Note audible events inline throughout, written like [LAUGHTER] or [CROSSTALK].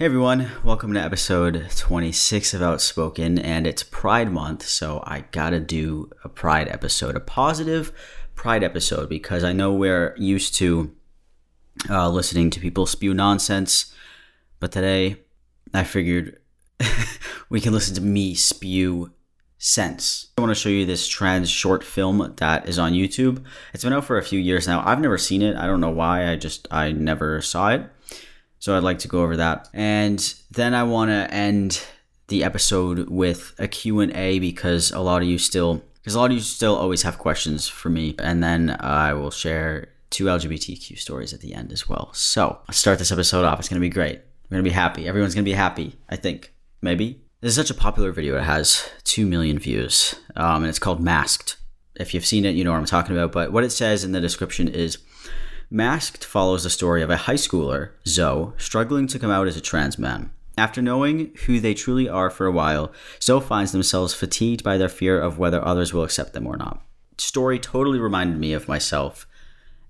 Hey everyone, welcome to episode 26 of Outspoken, and it's Pride Month, so I gotta do a Pride episode, a positive Pride episode, because I know we're used to uh, listening to people spew nonsense, but today I figured [LAUGHS] we can listen to me spew sense. I want to show you this trans short film that is on YouTube. It's been out for a few years now. I've never seen it. I don't know why. I just I never saw it. So I'd like to go over that. And then I want to end the episode with a Q&A because a lot of you still because a lot of you still always have questions for me and then I will share two LGBTQ stories at the end as well. So, I'll start this episode off. It's going to be great. We're going to be happy. Everyone's going to be happy, I think. Maybe. This is such a popular video. It has 2 million views. Um, and it's called Masked. If you've seen it, you know what I'm talking about. But what it says in the description is Masked follows the story of a high schooler, Zoe, struggling to come out as a trans man. After knowing who they truly are for a while, Zoe finds themselves fatigued by their fear of whether others will accept them or not. Story totally reminded me of myself,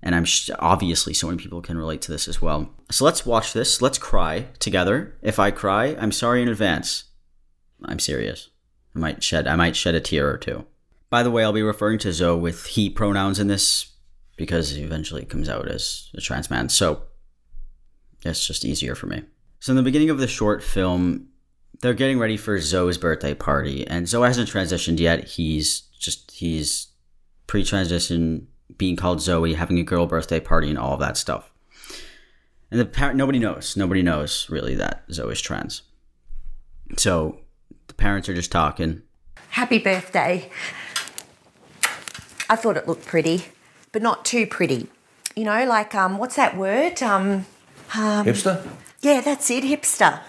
and I'm sh- obviously so many people can relate to this as well. So let's watch this. Let's cry together. If I cry, I'm sorry in advance. I'm serious. I might shed I might shed a tear or two. By the way, I'll be referring to Zoe with he pronouns in this because eventually it comes out as a trans man. So it's just easier for me. So in the beginning of the short film, they're getting ready for Zoe's birthday party, and Zoe hasn't transitioned yet. He's just he's pre-transition, being called Zoe, having a girl birthday party, and all of that stuff. And the parent, nobody knows. Nobody knows really that Zoe is trans. So the parents are just talking. Happy birthday. I thought it looked pretty, but not too pretty. You know, like um, what's that word? Um, Hipster? yeah, that's it, hipster.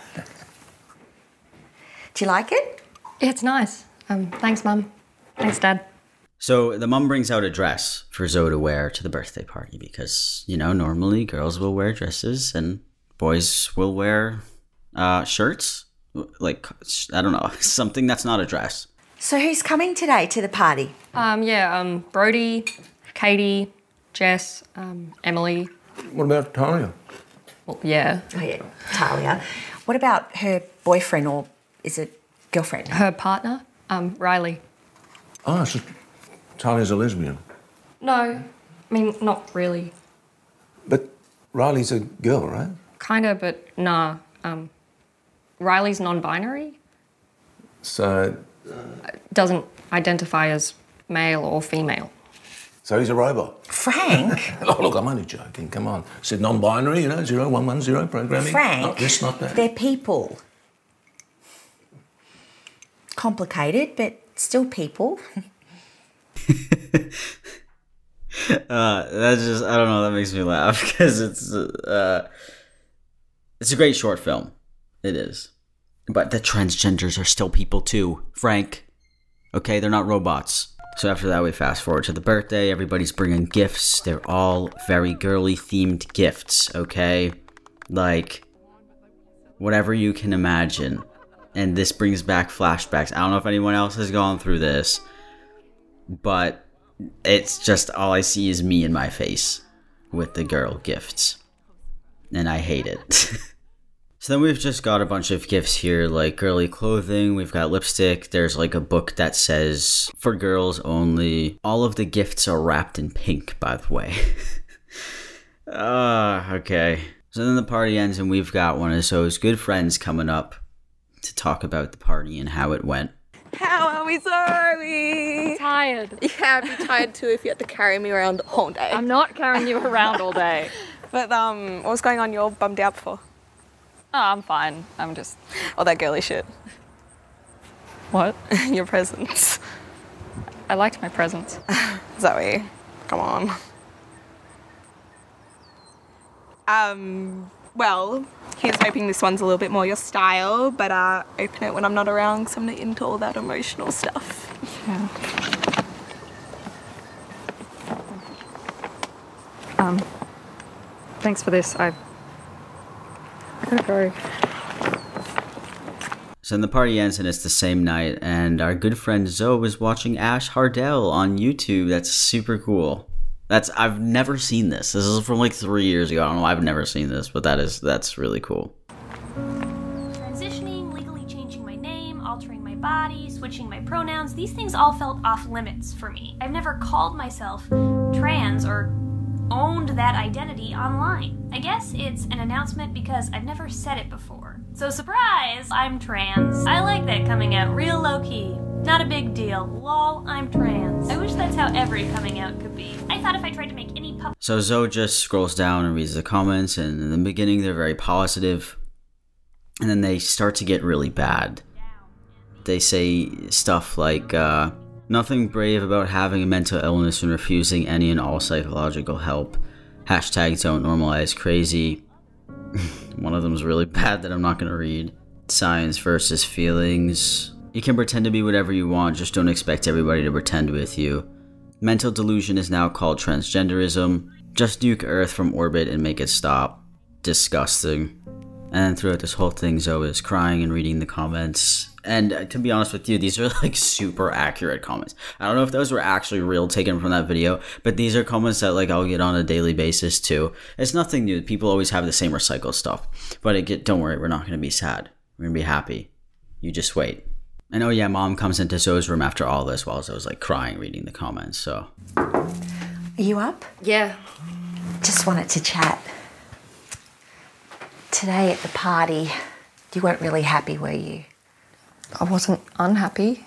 Do you like it? Yeah, it's nice. Um, thanks, Mum. Thanks, Dad. So the mom brings out a dress for Zoe to wear to the birthday party because you know normally girls will wear dresses and boys will wear uh, shirts, like I don't know [LAUGHS] something that's not a dress. So who's coming today to the party? Um, yeah, um, Brody, Katie, Jess, um, Emily. What about Talia? Well, yeah, Oh yeah, Talia. What about her boyfriend or is it girlfriend? her partner, um, Riley. Ah, so Talia's a lesbian. No, I mean, not really. But Riley's a girl, right? Kinda, but nah. Um, Riley's non binary, So, doesn't identify as male or female. So he's a robot. Frank? [LAUGHS] Oh, look, I'm only joking. Come on. Said non-binary, you know, zero one one zero programming. Frank? Not this, not that. They're people. Complicated, but still people. [LAUGHS] Uh, that's just I don't know. That makes me laugh [LAUGHS] because it's uh, it's a great short film. It is, but the transgenders are still people too, Frank. Okay, they're not robots. So after that, we fast forward to the birthday. Everybody's bringing gifts. They're all very girly themed gifts. Okay, like whatever you can imagine. And this brings back flashbacks. I don't know if anyone else has gone through this, but it's just all I see is me in my face with the girl gifts. And I hate it. [LAUGHS] so then we've just got a bunch of gifts here, like girly clothing, we've got lipstick, there's like a book that says for girls only. All of the gifts are wrapped in pink, by the way. [LAUGHS] Ah, okay. So then the party ends, and we've got one of Zoe's good friends coming up to talk about the party and how it went. How are we sorry? Tired. Yeah, I'd be tired too if you had to carry me around all day. I'm not carrying you around all day. [LAUGHS] But um, what was going on? You're bummed out for? Oh, I'm fine. I'm just. All that girly shit. What? [LAUGHS] Your presents. I liked my presents. [LAUGHS] Zoe, come on. Um, well, here's hoping this one's a little bit more your style, but uh, open it when I'm not around because I'm not into all that emotional stuff. Yeah. Um. Thanks for this. I. [LAUGHS] I go. So then the party ends, and it's the same night, and our good friend Zoe is watching Ash Hardell on YouTube. That's super cool. That's I've never seen this. This is from like three years ago. I don't know. I've never seen this, but that is that's really cool. Transitioning, legally changing my name, altering my body, switching my pronouns, these things all felt off limits for me. I've never called myself trans or owned that identity online. I guess it's an announcement because I've never said it before. So, surprise! I'm trans. I like that coming out real low key. Not a big deal. Lol, I'm trans. I wish that's how every coming out could be. I thought if I tried to make any public So Zoe just scrolls down and reads the comments, and in the beginning they're very positive, and then they start to get really bad. They say stuff like, uh, nothing brave about having a mental illness and refusing any and all psychological help. Hashtag don't normalize crazy. [LAUGHS] One of them is really bad that I'm not to read. Science versus feelings. You can pretend to be whatever you want, just don't expect everybody to pretend with you. Mental delusion is now called transgenderism. Just nuke Earth from orbit and make it stop. Disgusting. And throughout this whole thing, Zoe is crying and reading the comments. And uh, to be honest with you, these are [LAUGHS] like super accurate comments. I don't know if those were actually real taken from that video, but these are comments that like I'll get on a daily basis too. It's nothing new. People always have the same recycled stuff. But it get, don't worry, we're not going to be sad. We're going to be happy. You just wait. And oh yeah, mom comes into Zoe's room after all this while Zoe's like crying reading the comments. So Are you up? Yeah. Just wanted to chat. Today at the party, you weren't really happy, were you? I wasn't unhappy.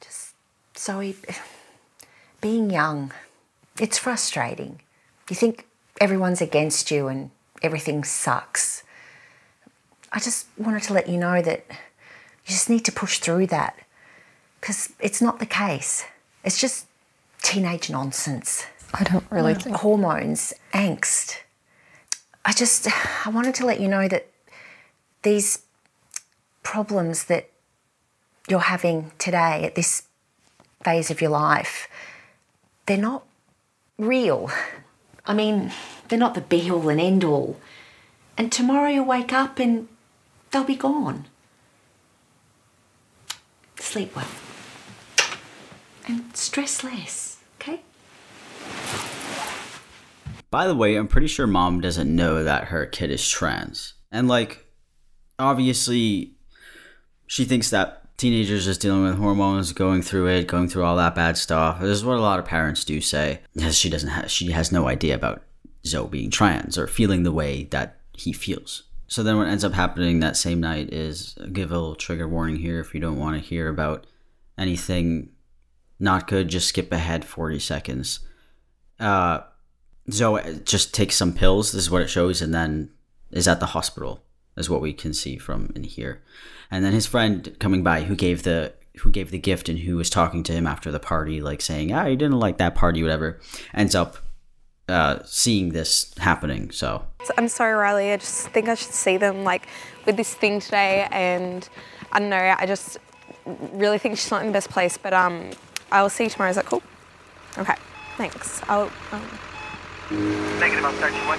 Just Zoe, being young, it's frustrating. You think everyone's against you and everything sucks. I just wanted to let you know that you just need to push through that because it's not the case. It's just teenage nonsense. I don't really mm. think. Hormones, angst. I just, I wanted to let you know that these problems that you're having today at this phase of your life, they're not real. I mean, they're not the be all and end all. And tomorrow you'll wake up and they'll be gone. Sleep well. And stress less, okay? By the way, I'm pretty sure mom doesn't know that her kid is trans. And like obviously she thinks that teenagers just dealing with hormones, going through it, going through all that bad stuff. This is what a lot of parents do say. She doesn't have she has no idea about Zoe being trans or feeling the way that he feels. So then what ends up happening that same night is give a little trigger warning here if you don't want to hear about anything not good, just skip ahead 40 seconds. Uh Zoe just takes some pills, this is what it shows, and then is at the hospital, is what we can see from in here. And then his friend coming by who gave the who gave the gift and who was talking to him after the party, like saying, Ah, you didn't like that party, whatever, ends up uh, seeing this happening. So I'm sorry, Riley. I just think I should see them like with this thing today, and I don't know. I just really think she's not in the best place. But um, I will see you tomorrow. Is that cool? Okay. Thanks. I'll. Um, Negative on 31.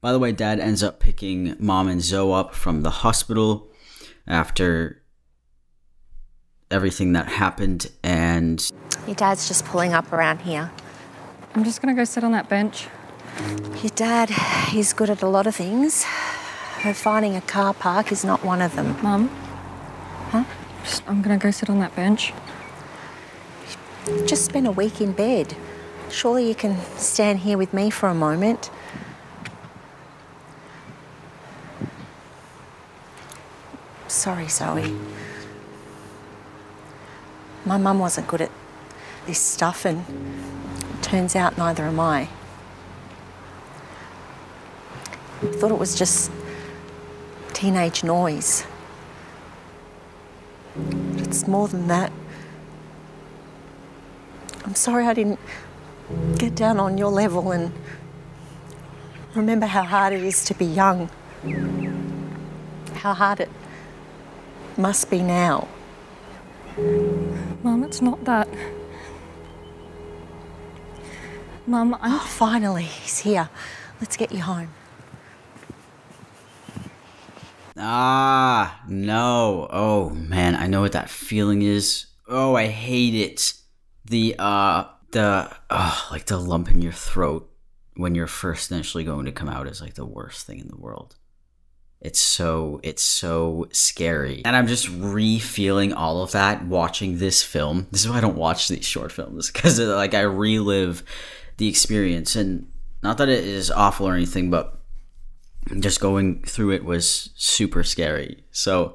By the way, Dad ends up picking Mom and Zoe up from the hospital after everything that happened, and Your dad's just pulling up around here. I'm just gonna go sit on that bench. Your dad, he's good at a lot of things. But finding a car park is not one of them. Mum? Huh? Just, I'm gonna go sit on that bench. Just spent a week in bed. Surely you can stand here with me for a moment. Sorry, Zoe. My mum wasn't good at this stuff, and turns out neither am I. I thought it was just teenage noise. But it's more than that. I'm sorry I didn't get down on your level and remember how hard it is to be young. How hard it must be now. Mum, it's not that. Mum, I'm. Oh, finally, he's here. Let's get you home. Ah, no. Oh, man, I know what that feeling is. Oh, I hate it. The, uh, the, uh, like the lump in your throat when you're first initially going to come out is like the worst thing in the world. It's so, it's so scary. And I'm just re feeling all of that watching this film. This is why I don't watch these short films because, like, I relive the experience. And not that it is awful or anything, but just going through it was super scary. So,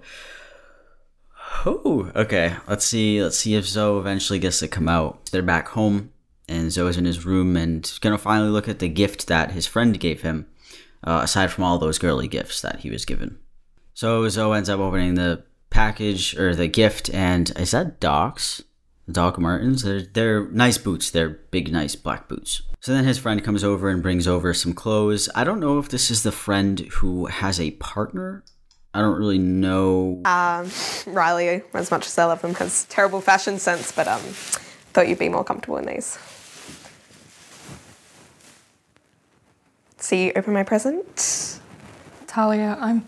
oh, okay. Let's see. Let's see if Zoe eventually gets to come out. They're back home, and Zoe's in his room and gonna finally look at the gift that his friend gave him. Uh, aside from all those girly gifts that he was given. So Zoe ends up opening the package or the gift, and is that Doc's? Doc Martens. They're, they're nice boots. They're big, nice black boots. So then his friend comes over and brings over some clothes. I don't know if this is the friend who has a partner. I don't really know. Um, Riley, as much as I love him, has terrible fashion sense, but um, thought you'd be more comfortable in these. See you open my present. Talia, I'm.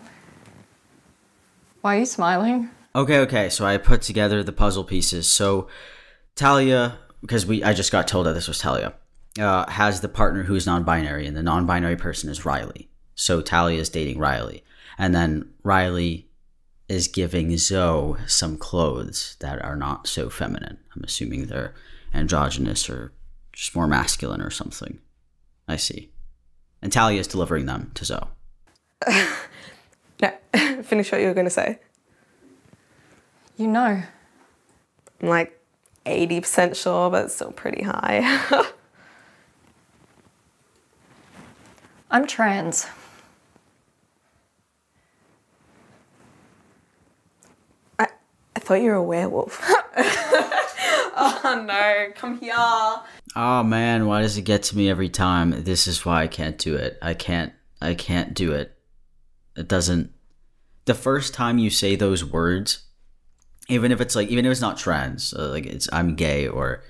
Why are you smiling? Okay, okay. So I put together the puzzle pieces. So Talia, because we I just got told that this was Talia, uh, has the partner who's non-binary, and the non-binary person is Riley. So Talia is dating Riley, and then Riley is giving Zoe some clothes that are not so feminine. I'm assuming they're androgynous or just more masculine or something. I see. And Talia is delivering them to Zoe. [LAUGHS] No, [LAUGHS] finish what you were going to say. You know. I'm like 80% sure, but it's still pretty high. [LAUGHS] I'm trans. I, I thought you were a werewolf. [LAUGHS] oh no, come here. Oh man, why does it get to me every time? This is why I can't do it. I can't I can't do it. It doesn't the first time you say those words, even if it's like even if it's not trans, uh, like it's I'm gay or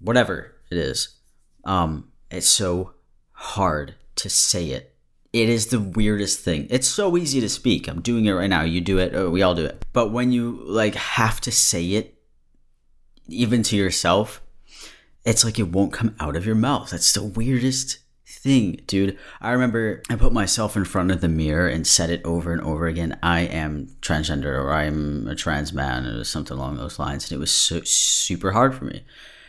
whatever it is. Um it's so hard to say it. It is the weirdest thing. It's so easy to speak. I'm doing it right now. You do it. Oh, we all do it. But when you like have to say it even to yourself, it's like it won't come out of your mouth. That's the weirdest thing, dude. I remember I put myself in front of the mirror and said it over and over again. I am transgender or I am a trans man or something along those lines. And it was so super hard for me.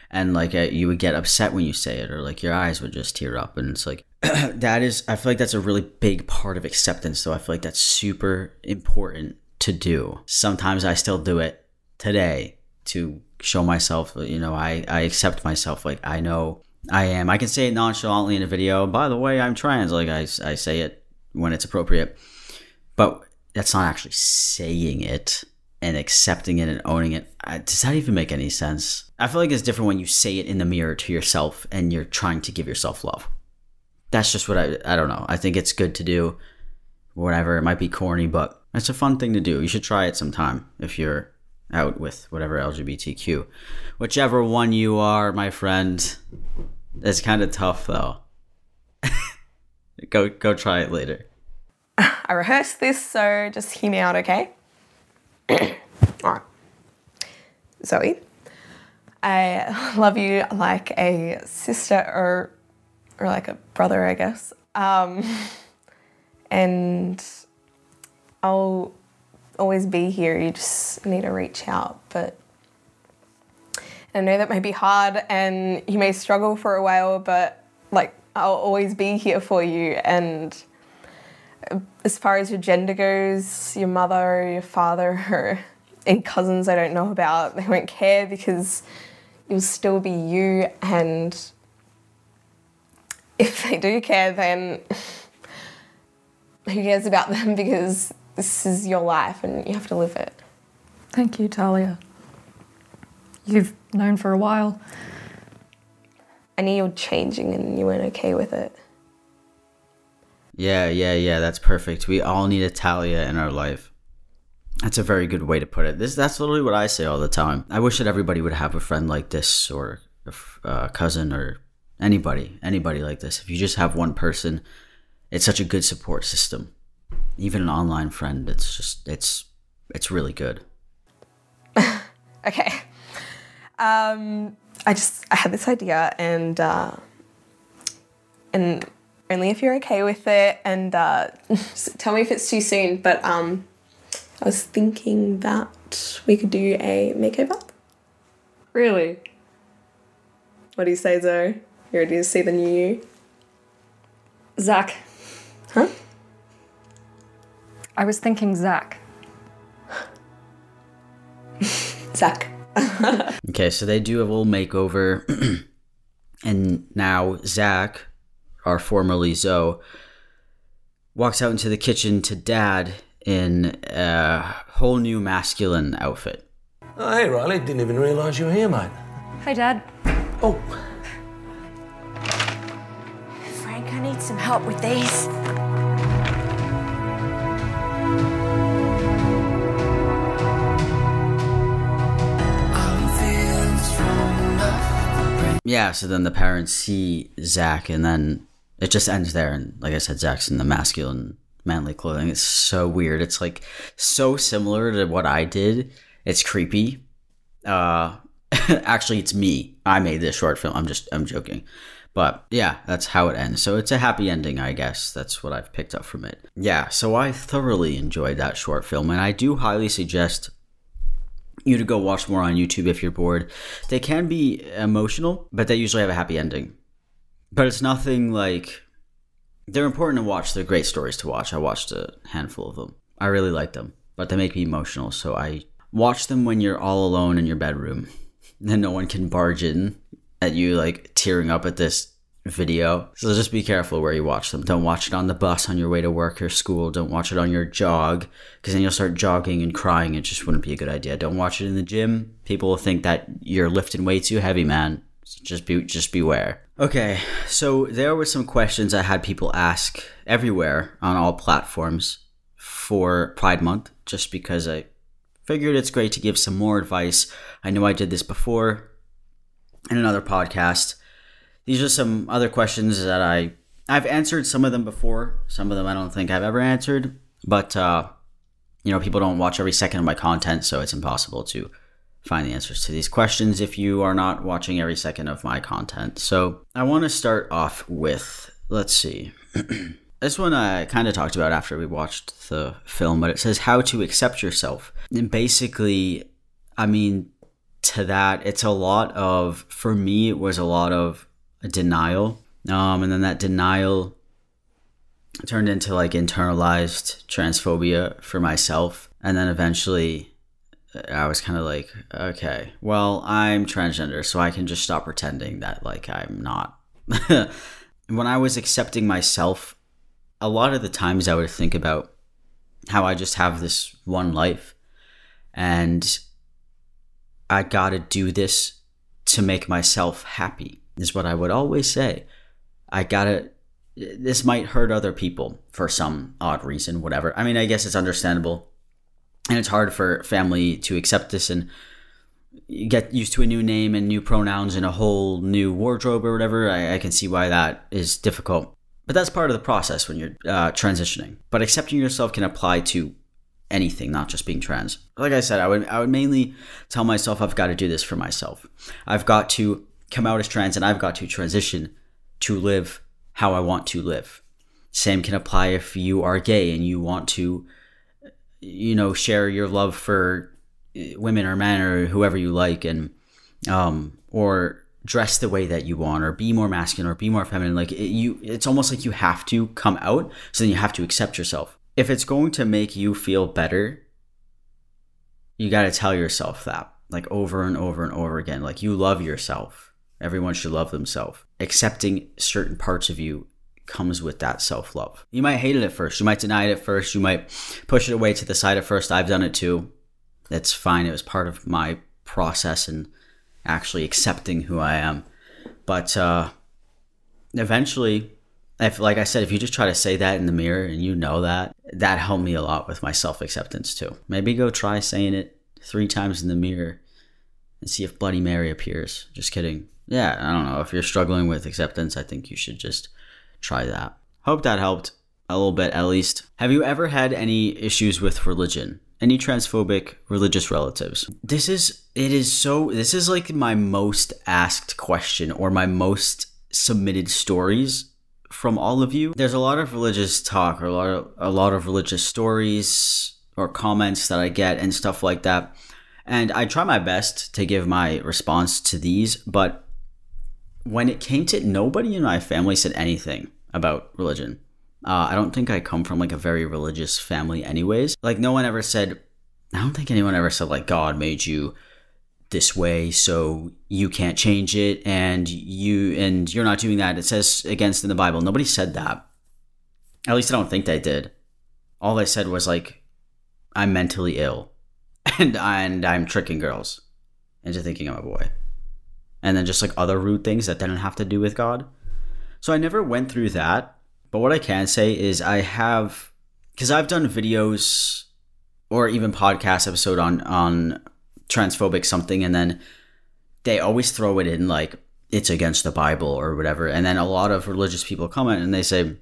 And like uh, you would get upset when you say it or like your eyes would just tear up. And it's like, [CLEARS THROAT] that is, I feel like that's a really big part of acceptance. So I feel like that's super important to do. Sometimes I still do it today to show myself, you know, I, I accept myself. Like I know I am. I can say it nonchalantly in a video. By the way, I'm trans. Like I, I say it when it's appropriate, but that's not actually saying it and accepting it and owning it. I, does that even make any sense? I feel like it's different when you say it in the mirror to yourself and you're trying to give yourself love. That's just what I, I don't know. I think it's good to do. Whatever. It might be corny, but it's a fun thing to do. You should try it sometime if you're out with whatever LGBTQ. Whichever one you are, my friend. It's kind of tough though. [LAUGHS] go go try it later. [LAUGHS] I rehearsed this, so just hear me out, okay? [COUGHS] All right. Zoe, I love you like a sister or or like a brother, I guess. Um, and I'll always be here. You just need to reach out. But I know that may be hard and you may struggle for a while, but like I'll always be here for you. And as far as your gender goes, your mother or your father or any cousins I don't know about, they won't care because you'll still be you. And if they do care, then who cares about them [LAUGHS] because this is your life and you have to live it. Thank you, Talia. You've known for a while. I knew you were changing and you weren't okay with it. Yeah, yeah, yeah. That's perfect. We all need a Talia in our life. That's a very good way to put it. This that's literally what I say all the time. I wish that everybody would have a friend like this, or a uh, cousin, or anybody, anybody like this. If you just have one person, it's such a good support system. Even an online friend, it's just it's it's really good. [LAUGHS] Okay. Um, I just I had this idea and uh, and only if you're okay with it and uh, [LAUGHS] tell me if it's too soon. But um, I was thinking that we could do a makeover. Really? What do you say, Zoe? You ready to see the new you? Zach. Huh? I was thinking Zach. [LAUGHS] Zach. [LAUGHS] Okay, so they do a little makeover, [CLEARS THROAT] and now Zach, our formerly Zoe, walks out into the kitchen to Dad in a whole new masculine outfit. Oh, hey, Riley. Didn't even realise you were here, mate. Hi, Dad. Oh, some help with these. Yeah, so then the parents see Zach, and then it just ends there. And like I said, Zach's in the masculine, manly clothing. It's so weird. It's like so similar to what I did. It's creepy. Uh, [LAUGHS] actually, it's me. I made this short film. I'm just, I'm joking. But yeah, that's how it ends. So it's a happy ending, I guess. That's what I've picked up from it. Yeah, so I thoroughly enjoyed that short film, and I do highly suggest you to go watch more on YouTube if you're bored. They can be emotional, but they usually have a happy ending. But it's nothing like they're important to watch. They're great stories to watch. I watched a handful of them. I really like them, but they make me emotional. So I watch them when you're all alone in your bedroom, [LAUGHS] and no one can barge in at you like tearing up at this video. So just be careful where you watch them. Don't watch it on the bus on your way to work or school. Don't watch it on your jog because then you'll start jogging and crying. It just wouldn't be a good idea. Don't watch it in the gym. People will think that you're lifting way too heavy, man. So just be just beware. Okay, so there were some questions I had people ask everywhere on all platforms for Pride Month, just because I figured it's great to give some more advice. I know I did this before in another podcast these are some other questions that I I've answered some of them before. Some of them I don't think I've ever answered, but uh, you know, people don't watch every second of my content, so it's impossible to find the answers to these questions if you are not watching every second of my content. So I want to start off with let's see. [CLEARS THROAT] this one I kind of talked about after we watched the film, but it says how to accept yourself. And basically, I mean, to that, it's a lot of, for me, it was a lot of denial. Um, and then that denial turned into like internalized transphobia for myself. And then eventually I was kind of like, okay, well, I'm transgender, so I can just stop pretending that like I'm not. [LAUGHS] when I was accepting myself, a lot of the times I would think about how I just have this one life and I gotta do this to make myself happy is what I would always say. I gotta, this might hurt other people for some odd reason, whatever. I mean, I guess it's understandable. And it's hard for family to accept this and get used to a new name and new pronouns and a whole new wardrobe or whatever. I, I can see why that is difficult. But that's part of the process when you're uh, transitioning. But accepting yourself can apply to anything, not just being trans. Like I said, I would I would mainly tell myself I've got to do this for myself. I've got to come out as trans and I've got to transition to live how I want to live. Same can apply if you are gay and you want to, you know, share your love for women or men or whoever you like and um, or dress the way that you want or be more masculine or be more feminine like it, you it's almost like you have to come out so then you have to accept yourself if it's going to make you feel better you got to tell yourself that like over and over and over again. Like you love yourself. Everyone should love themselves. Accepting certain parts of you comes with that self-love. You might hate it at first. You might deny it at first. You might push it away to the side at first. I've done it too. It's fine. It was part of my process and actually accepting who I am. But uh, eventually, if like I said, if you just try to say that in the mirror and you know that, that helped me a lot with my self acceptance too. Maybe go try saying it three times in the mirror and see if Bloody Mary appears. Just kidding. Yeah, I don't know. If you're struggling with acceptance, I think you should just try that. Hope that helped a little bit at least. Have you ever had any issues with religion? any transphobic religious relatives. This is it is so this is like my most asked question or my most submitted stories from all of you. There's a lot of religious talk or a lot of a lot of religious stories or comments that I get and stuff like that. And I try my best to give my response to these, but when it came to it, nobody in my family said anything about religion. Uh, I don't think I come from like a very religious family, anyways. Like, no one ever said, I don't think anyone ever said, like, God made you this way so you can't change it and you and you're not doing that. It says against in the bible. Nobody said that. At least i don't think they did. All they said was like i'm mentally ill [LAUGHS] and and i'm tricking girls into thinking i'm a boy. And then just like other rude things that didn't have to do with god. So i never went through that but what I can say is I have because I've done videos or even podcast episode on on transphobic something and then they always throw it in like it's against the Bible or whatever. And then a lot of religious people comment and they say,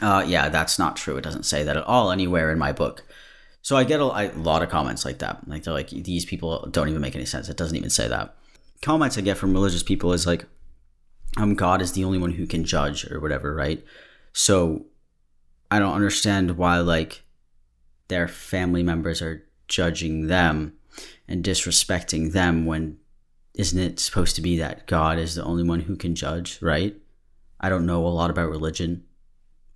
uh, yeah, that's not true. It doesn't say that at all anywhere in my book. So I get a, a lot of comments like that. Like they're like, these people don't even make any sense. It doesn't even say that. Comments I get from religious people is like, um, God is the only one who can judge or whatever, right? So I don't understand why like their family members are judging them and disrespecting them when isn't it supposed to be that God is the only one who can judge, right? I don't know a lot about religion,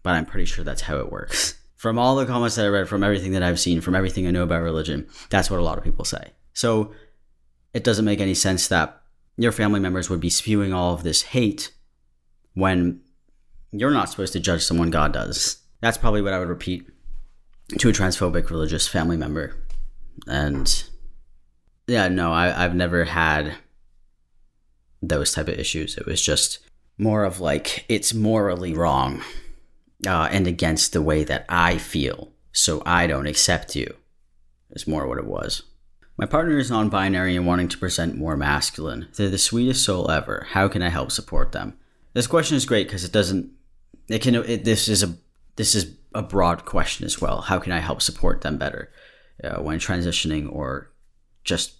but I'm pretty sure that's how it works. [LAUGHS] From all the comments that I read, from everything that I've seen, from everything I know about religion, that's what a lot of people say. So it doesn't make any sense that your family members would be spewing all of this hate when you're not supposed to judge someone, God does. That's probably what I would repeat to a transphobic religious family member. And yeah, no, I, I've never had those type of issues. It was just more of like it's morally wrong uh, and against the way that I feel, so I don't accept you. Is more what it was. My partner is non binary and wanting to present more masculine. They're the sweetest soul ever. How can I help support them? This question is great because it doesn't it can it, this is a this is a broad question as well. How can I help support them better uh, when transitioning or just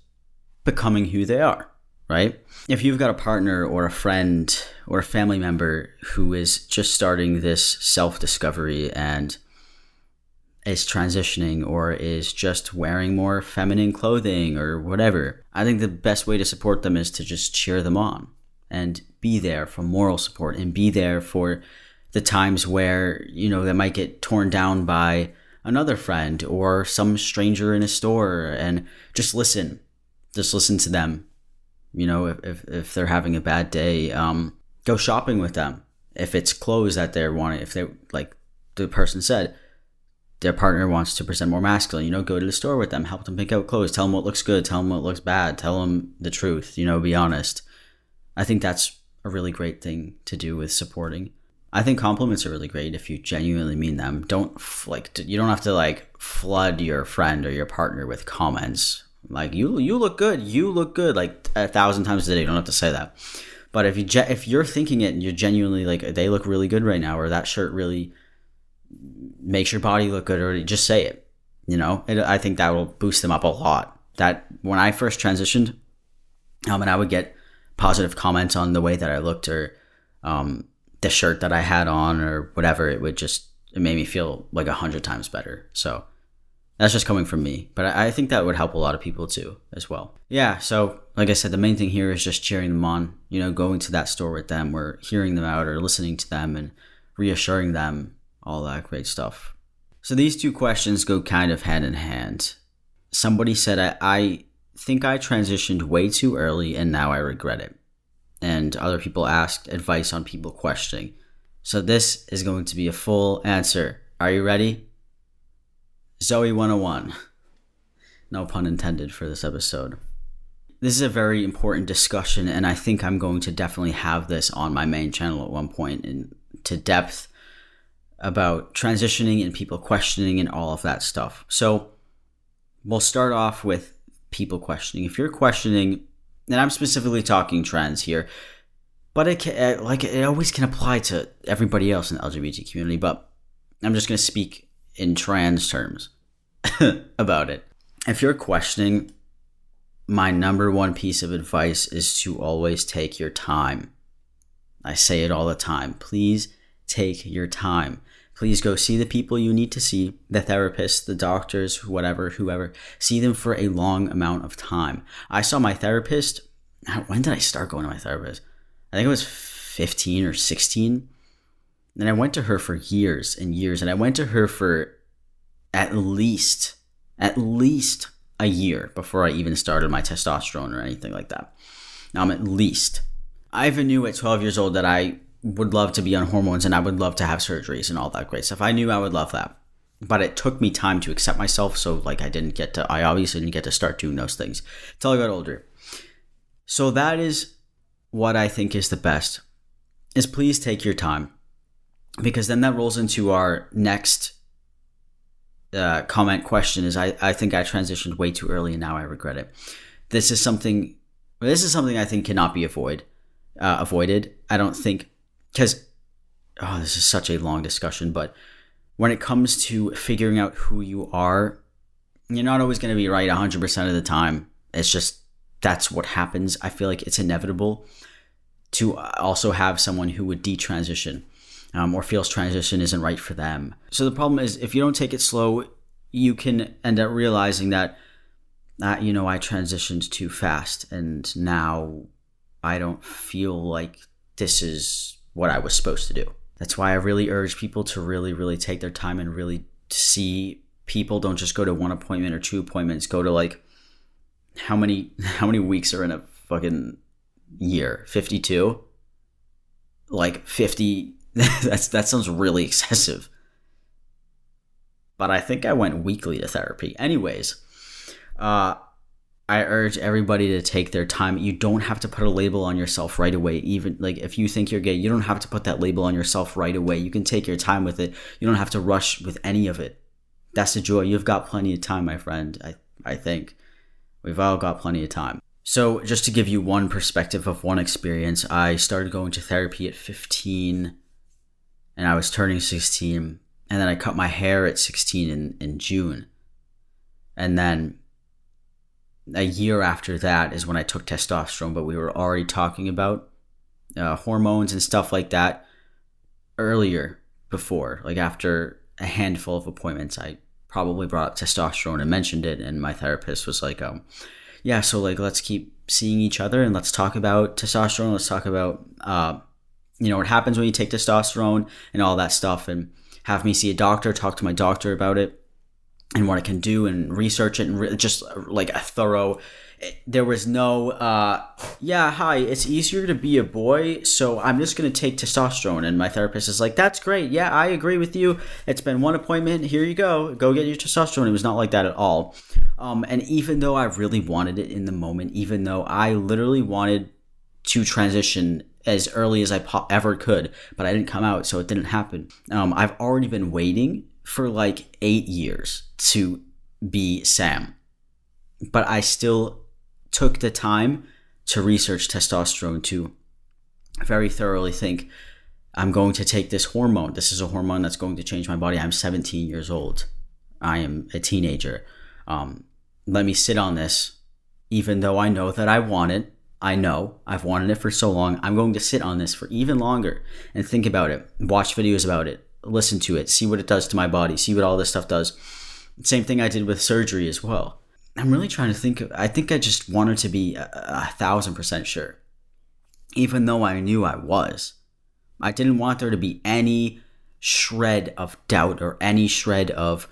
becoming who they are? Right? If you've got a partner or a friend or a family member who is just starting this self discovery and is transitioning or is just wearing more feminine clothing or whatever, I think the best way to support them is to just cheer them on and be there for moral support and be there for the times where you know they might get torn down by another friend or some stranger in a store and just listen just listen to them you know if, if, if they're having a bad day um, go shopping with them. If it's clothes that they're wanting if they like the person said their partner wants to present more masculine you know go to the store with them help them pick out clothes tell them what looks good tell them what looks bad tell them the truth you know be honest. I think that's a really great thing to do with supporting. I think compliments are really great if you genuinely mean them. Don't like you don't have to like flood your friend or your partner with comments like you you look good, you look good like a thousand times a day. You don't have to say that. But if you if you're thinking it and you're genuinely like they look really good right now or that shirt really makes your body look good or just say it. You know, it, I think that will boost them up a lot. That when I first transitioned, um, and I would get positive comments on the way that I looked or um the shirt that I had on or whatever, it would just it made me feel like a hundred times better. So That's just coming from me, but I, think that would help a lot of people too, as well. Yeah, so like I said, the main thing here is just cheering them on, you know, going to that store with them or hearing them out or listening to them and reassuring them, all that great stuff. So these two questions go kind of hand in hand. Somebody said, I, I think I transitioned way too early and now I regret it. And other people asked advice on people questioning. So this is going to be a full answer. Are you ready? Zoe 101. No pun intended for this episode. This is a very important discussion, and I think I'm going to definitely have this on my main channel at one point in to depth about transitioning and people questioning and all of that stuff. So we'll start off with people questioning. If you're questioning, and I'm specifically talking trans here, but it can, like it always can apply to everybody else in the LGBT community. But I'm just going to speak in trans terms [LAUGHS] about it. If you're questioning, my number one piece of advice is to always take your time. I say it all the time. Please take your time. Please go see the people you need to see, the therapists, the doctors, whatever, whoever. See them for a long amount of time. I saw my therapist. When did I start going to my therapist? I think it was 15 or 16. And I went to her for years and years. And I went to her for at least, at least a year before I even started my testosterone or anything like that. Now I'm at least. I even knew at 12 years old that I would love to be on hormones and I would love to have surgeries and all that great stuff. I knew I would love that. But it took me time to accept myself. So, like, I didn't get to, I obviously didn't get to start doing those things until I got older. So, that is what I think is the best is please take your time because then that rolls into our next uh, comment question is I, I think I transitioned way too early and now I regret it. This is something this is something I think cannot be avoid uh, avoided. I don't think because oh this is such a long discussion, but when it comes to figuring out who you are, you're not always going to be right 100% of the time. It's just that's what happens. I feel like it's inevitable to also have someone who would detransition um, or feels transition isn't right for them. So the problem is if you don't take it slow, you can end up realizing that, uh, you know, I transitioned too fast and now I don't feel like this is what I was supposed to do. That's why I really urge people to really, really take their time and really see people. Don't just go to one appointment or two appointments. Go to like how many [LAUGHS] how many weeks are in a fucking year? Fifty two. Like fifty. [LAUGHS] that's that sounds really excessive. But I think I went weekly to therapy. Anyways, uh, I urge everybody to take their time. You don't have to put a label on yourself right away. Even like if you think you're gay, you don't have to put that label on yourself right away. You can take your time with it. You don't have to rush with any of it. That's the joy. You've got plenty of time, my friend. I I think we've all got plenty of time. So, just to give you one perspective of one experience, I started going to therapy at 15 and I was turning 16. And then I cut my hair at 16 in, in June. And then a year after that is when I took testosterone, but we were already talking about uh, hormones and stuff like that earlier before, like after a handful of appointments. I probably brought up testosterone and mentioned it, and my therapist was like, um, yeah, so like let's keep seeing each other and let's talk about testosterone. Let's talk about, uh, you know, what happens when you take testosterone and all that stuff, and have me see a doctor, talk to my doctor about it and what it can do and research it and re- just like a thorough there was no uh, yeah hi it's easier to be a boy so i'm just going to take testosterone. And my therapist is like that's great. Yeah i agree with you. It's been one appointment. Here you go. Go get your testosterone. It was not like that at all. Um, and even though i really wanted it in the moment even though i literally wanted to transition as early as i po- ever could but i didn't come out so it didn't happen um, i've already been waiting for like eight years to be Sam. But I still took the time to research testosterone to very thoroughly think I'm going to take this hormone. This is a hormone that's going to change my body. I'm 17 years old. I am a teenager. Um, let me sit on this, even though I know that I want it. I know I've wanted it for so long. I'm going to sit on this for even longer and think about it, watch videos about it, listen to it, see what it does to my body, see what all this stuff does. Same thing I did with surgery as well. I'm really trying to think. I think I just wanted to be a, a thousand percent sure, even though I knew I was. I didn't want there to be any shred of doubt or any shred of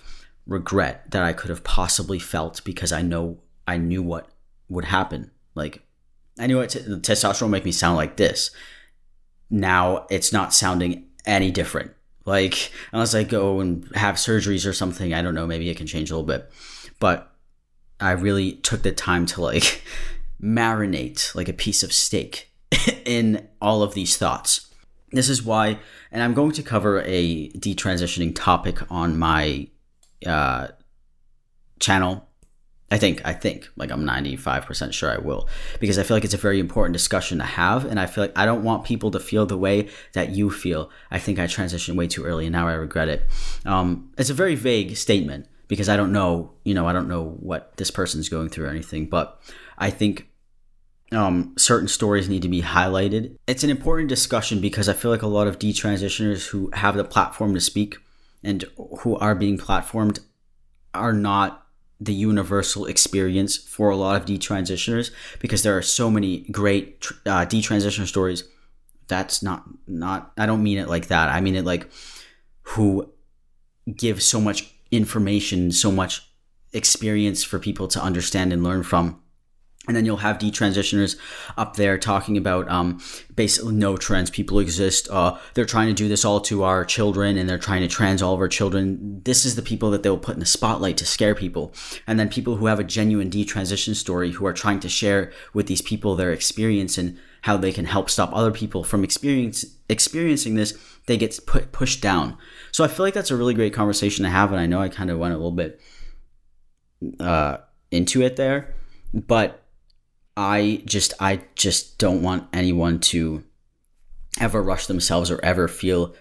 regret that I could have possibly felt because I know I knew what would happen. Like I knew what t- testosterone make me sound like this. Now it's not sounding any different. Like unless I go and have surgeries or something, I don't know. Maybe it can change a little bit, but I really took the time to like [LAUGHS] marinate like a piece of steak [LAUGHS] in all of these thoughts. This is why, and I'm going to cover a detransitioning topic on my uh, channel. I think, I think, like I'm 95% sure I will, because I feel like it's a very important discussion to have. And I feel like I don't want people to feel the way that you feel. I think I transitioned way too early and now I regret it. Um, it's a very vague statement because I don't know, you know, I don't know what this person's going through or anything, but I think um, certain stories need to be highlighted. It's an important discussion because I feel like a lot of detransitioners who have the platform to speak and who are being platformed are not the universal experience for a lot of detransitioners because there are so many great uh, detransitioner stories. That's not not. I don't mean it like that. I mean it like who give so much information, so much experience for people to understand and learn from and then you'll have detransitioners up there talking about um, basically no trans people exist. Uh, they're trying to do this all to our children and they're trying to trans all of our children. This is the people that they'll put in the spotlight to scare people. And then people who have a genuine detransition story who are trying to share with these people their experience and how they can help stop other people from experience, experiencing this, they get put, pushed down. So I feel like that's a really great conversation to have. And I know I kind of went a little bit uh, into it there, but I just I just don't want anyone to ever rush themselves or ever feel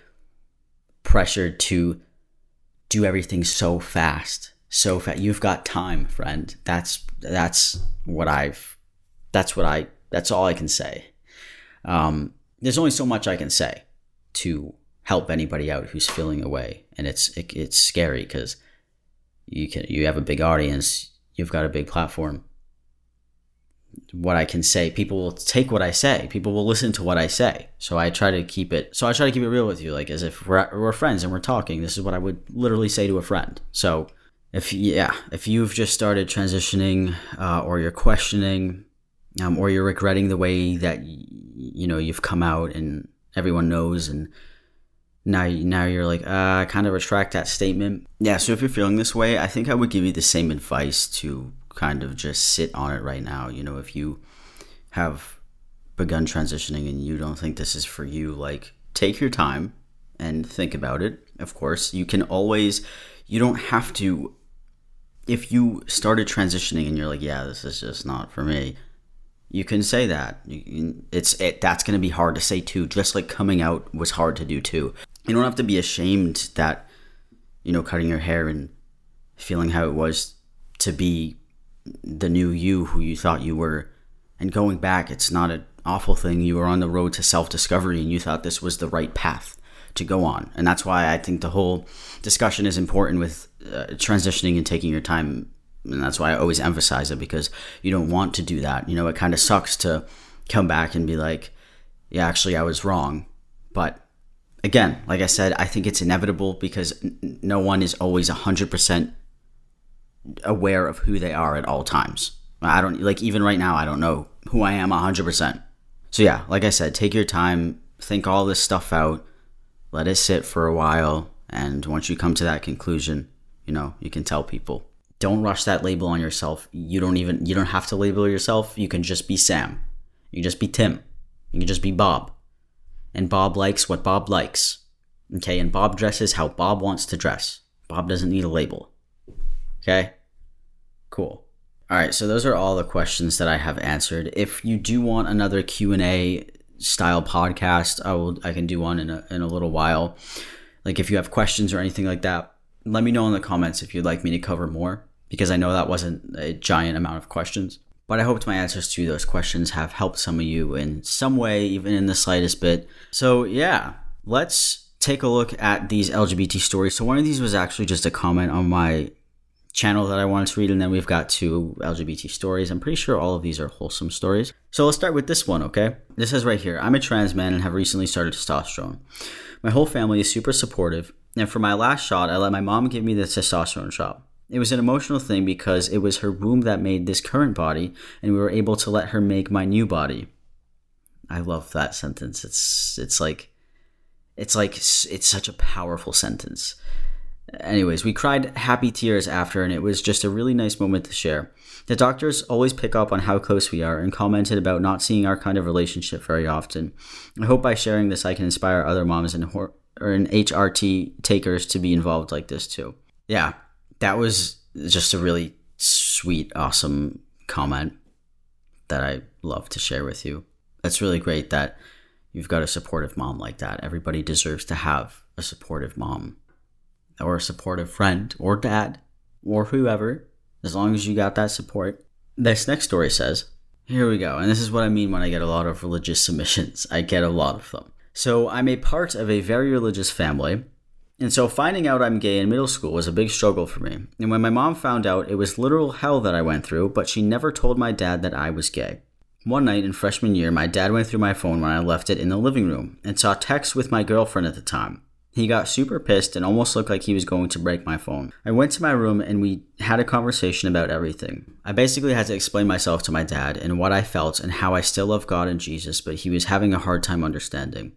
pressured to do everything so fast. So fast. You've got time, friend. That's that's what I've that's what I that's all I can say. Um, there's only so much I can say to help anybody out who's feeling away, and it's it, it's scary because you can you have a big audience, you've got a big platform, what I can say. People will take what I say. People will listen to what I say. So I try to keep it. So I try to keep it real with you, like as if we're, we're friends and we're talking. This is what I would literally say to a friend. So if yeah, if you've just started transitioning, uh, or you're questioning, um, or you're regretting the way that you know you've come out and everyone knows and now now you're like uh, kind of retract that statement. Yeah, so if you're feeling this way, I think I would give you the same advice to kind of just sit on it right now. You know, if you have begun transitioning and you don't think this is for you, like take your time and think about it. Of course, you can always, you don't have to, if you started transitioning and you're like, yeah, this is just not for me, you can say that. It's it, that's going to be hard to say too. Just like coming out was hard to do too. You don't have to be ashamed that, you know, cutting your hair and feeling how it was to be the new you who you thought you were. And going back, it's not an awful thing. You were on the road to self discovery and you thought this was the right path to go on. And that's why I think the whole discussion is important with uh, transitioning and taking your time. And that's why I always emphasize it because you don't want to do that. You know, it kind of sucks to come back and be like, yeah, actually, I was wrong. But again, like I said, I think it's inevitable because no one is always 100% aware of who they are at all times. I don't like even right now I don't know who I am 100%. So yeah, like I said, take your time, think all this stuff out, let it sit for a while, and once you come to that conclusion, you know, you can tell people. Don't rush that label on yourself. You don't even you don't have to label yourself. You can just be Sam. You can just be Tim. You can just be Bob. And Bob likes what Bob likes. Okay, and Bob dresses how Bob wants to dress. Bob doesn't need a label. Okay? Cool. All right, so those are all the questions that I have answered. If you do want another Q&A style podcast, I will I can do one in a in a little while. Like if you have questions or anything like that, let me know in the comments if you'd like me to cover more because I know that wasn't a giant amount of questions. But I hoped my answers to those questions have helped some of you in some way, even in the slightest bit. So, yeah, let's take a look at these LGBT stories. So, one of these was actually just a comment on my channel that I wanted to read, and then we've got two LGBT stories. I'm pretty sure all of these are wholesome stories. So let's start with this one, okay? This says right here I'm a trans man and have recently started testosterone. My whole family is super supportive, and for my last shot, I let my mom give me the testosterone shot. It was an emotional thing because it was her womb that made this current body, and we were able to let her make my new body. I love that sentence. It's it's like it's like it's such a powerful sentence. Anyways, we cried happy tears after, and it was just a really nice moment to share. The doctors always pick up on how close we are and commented about not seeing our kind of relationship very often. I hope by sharing this, I can inspire other moms and, or in HRT takers to be involved like this too. Yeah, that was just a really sweet, awesome comment that I love to share with you. That's really great that you've got a supportive mom like that. Everybody deserves to have a supportive mom or a supportive friend or dad or whoever, as long as you got that support. This next story says, here we go. And this is what I mean when I get a lot of religious [LAUGHS] submissions. I get a lot of them. So I'm a part of a very religious family. And so finding out I'm gay in middle school was a big struggle for me. And when my mom found out, it was literal hell that I went through, but she never told my dad that I was gay. One night in freshman year, my dad went through my phone when I left it in the living room and saw texts with my girlfriend at the time. He got super pissed and almost looked like he was going to break my phone. I went to my room and we had a conversation about everything. I basically had to explain myself to my dad and what I felt and how I still love God and Jesus, but he was having a hard time understanding.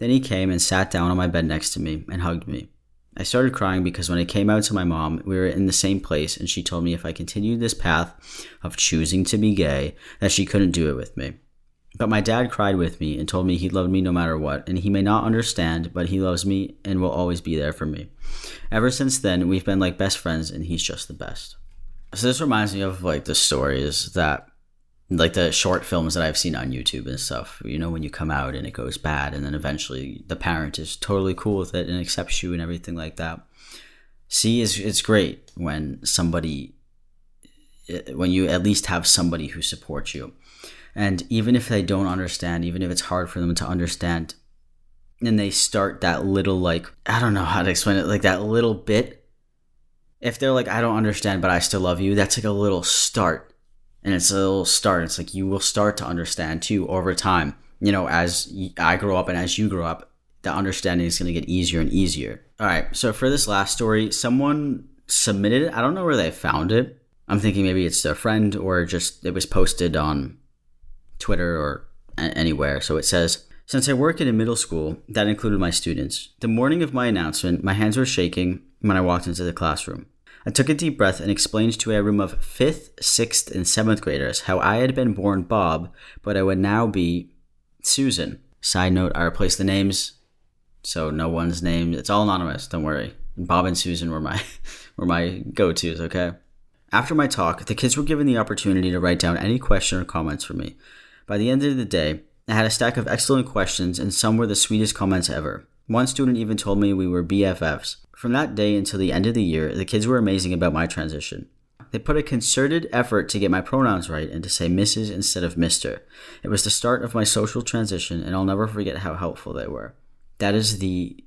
Then he came and sat down on my bed next to me and hugged me. I started crying because when I came out to my mom, we were in the same place and she told me if I continued this path of choosing to be gay, that she couldn't do it with me. But my dad cried with me and told me he loved me no matter what, and he may not understand, but he loves me and will always be there for me. Ever since then, we've been like best friends, and he's just the best. So this reminds me of like the stories that, like the short films that I've seen on YouTube and stuff. You know, when you come out and it goes bad, and then eventually the parent is totally cool with it and accepts you and everything like that. See, is it's great when somebody, eh, when you at least have somebody who supports you and even if they don't understand, even if it's hard for them to understand, and they start that little, like, I don't know how to explain it, like that little bit, if they're like, I don't understand, but I still love you, that's like a little start. And it's a little start. It's like you will start to understand too over time. You know, as I grow up and as you grow up, the understanding is going to get easier and easier. All right. So for this last story, someone submitted it. I don't know where they found it. I'm thinking maybe it's a friend or just it was posted on Twitter or anywhere. So it says, since I work in a middle school, that included my students. The morning of my announcement, my hands were shaking when I walked into the classroom. I took a deep breath and explained to a room of 5th, 6th, and 7th graders how I had been born Bob, but I would now be Susan. Side note, I replaced the names, so no one's name. It's all anonymous, don't worry. Bob and Susan were my [LAUGHS] were my go-tos, okay? After my talk, the kids were given the opportunity to write down any question or comments for me. By the end of the day, I had a stack of excellent questions, and some were the sweetest comments ever. One student even told me we were BFFs. From that day until the end of the year, the kids were amazing about my transition. They put a concerted effort to get my pronouns right and to say Mrs. instead of Mr. It was the start of my social transition, and I'll never forget how helpful they were. That is the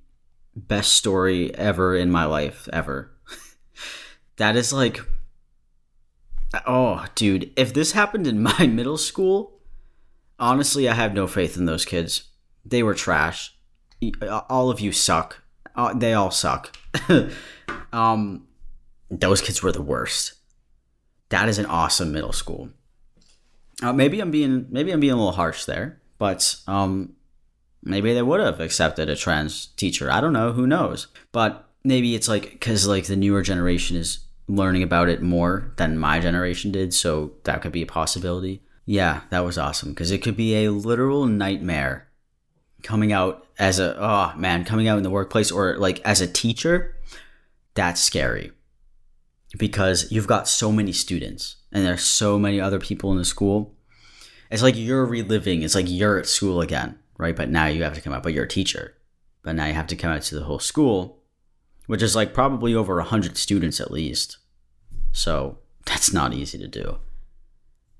best story ever in my life, ever. [LAUGHS] that is like, oh, dude, if this happened in [LAUGHS] my middle school, honestly, I have no faith in those kids. They were trash. All of you suck. Uh, they all suck. [LAUGHS] um, those kids were the worst. That is an awesome middle school. Uh, maybe I'm being maybe I'm being a little harsh there, but um, maybe they would have accepted a trans teacher. I don't know. Who knows? But maybe it's like because like the newer generation is learning about it more than my generation did, so that could be a possibility. Yeah, that was awesome because it could be a literal nightmare coming out as a oh man, coming out in the workplace or like as a teacher. That's scary because you've got so many students and there's so many other people in the school. It's like you're reliving. It's like you're at school again, right? But now you have to come out. But you're a teacher, but now you have to come out to the whole school, which is like probably over a hundred students at least. So [LAUGHS] that's not easy to do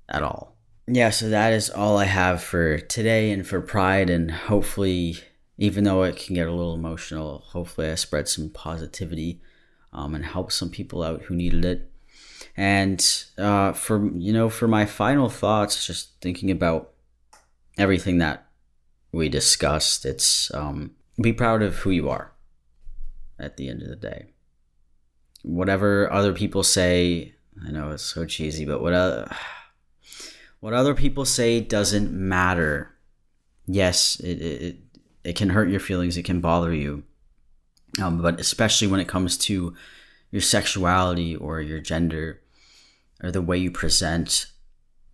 at all yeah, so that is all I have for today and for Pride. And hopefully, even though it can get a little emotional, hopefully I spread some positivity um, and help some people out who needed it. And uh, for you know, for my final thoughts, just thinking about everything that we discussed, it's um, be proud of who you are. At the end of the day, whatever other people say, I know it's so cheesy, but what other, what other people say doesn't matter. Yes, it, it it can hurt your feelings, it can bother you, um, but especially when it comes to your sexuality or your gender or the way you present.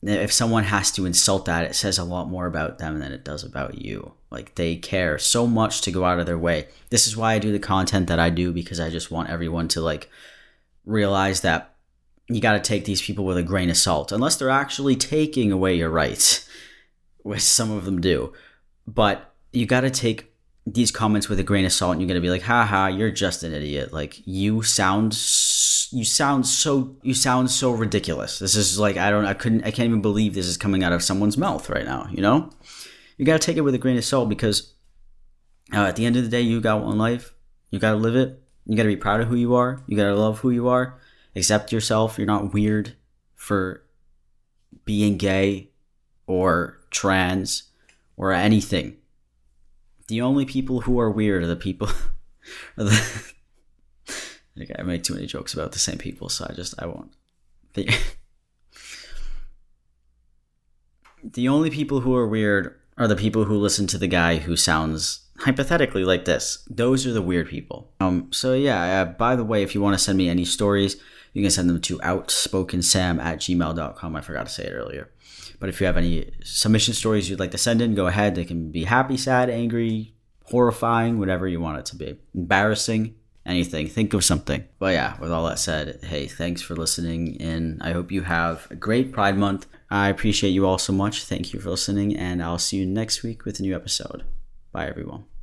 If someone has to insult that, it says a lot more about them than it does about you. Like they care so much to go out of their way. This is why I do the content that I do because I just want everyone to like realize that you got to take these people with a grain of salt, unless they're actually taking away your rights, which some of them do. But you got to take these comments with a grain of salt and you're going to be like haha you're just an idiot. Like you sound you sound so you sound so ridiculous. This is like i don't i couldn't i can't even believe this is coming out of someone's mouth right now you know? You got to take it with a grain of salt because uh, at the end of the day you got one life. You got to live it. You got to be proud of who you are. You got to love who you are accept yourself you're not weird for being gay or trans or anything the only people who are weird are the people. [LAUGHS] are the, [LAUGHS] okay, I make too many jokes about the same people, so I just I won't. The, [LAUGHS] the only people who are weird are the people who listen to the guy who sounds hypothetically like this. Those are the weird people. Um. So yeah. Uh, by the way, if you want to send me any stories, you can send them to outspokensam at gmail.com. I forgot to say it earlier. But if you have any submission stories you'd like to send in, go ahead. They can be happy, sad, angry, horrifying, whatever you want it to be. Embarrassing, anything. Think of something. But yeah, with all that said, hey, thanks for listening and I hope you have a great Pride Month. I appreciate you all so much. Thank you for listening, and I'll see you next week with a new episode. Bye, everyone.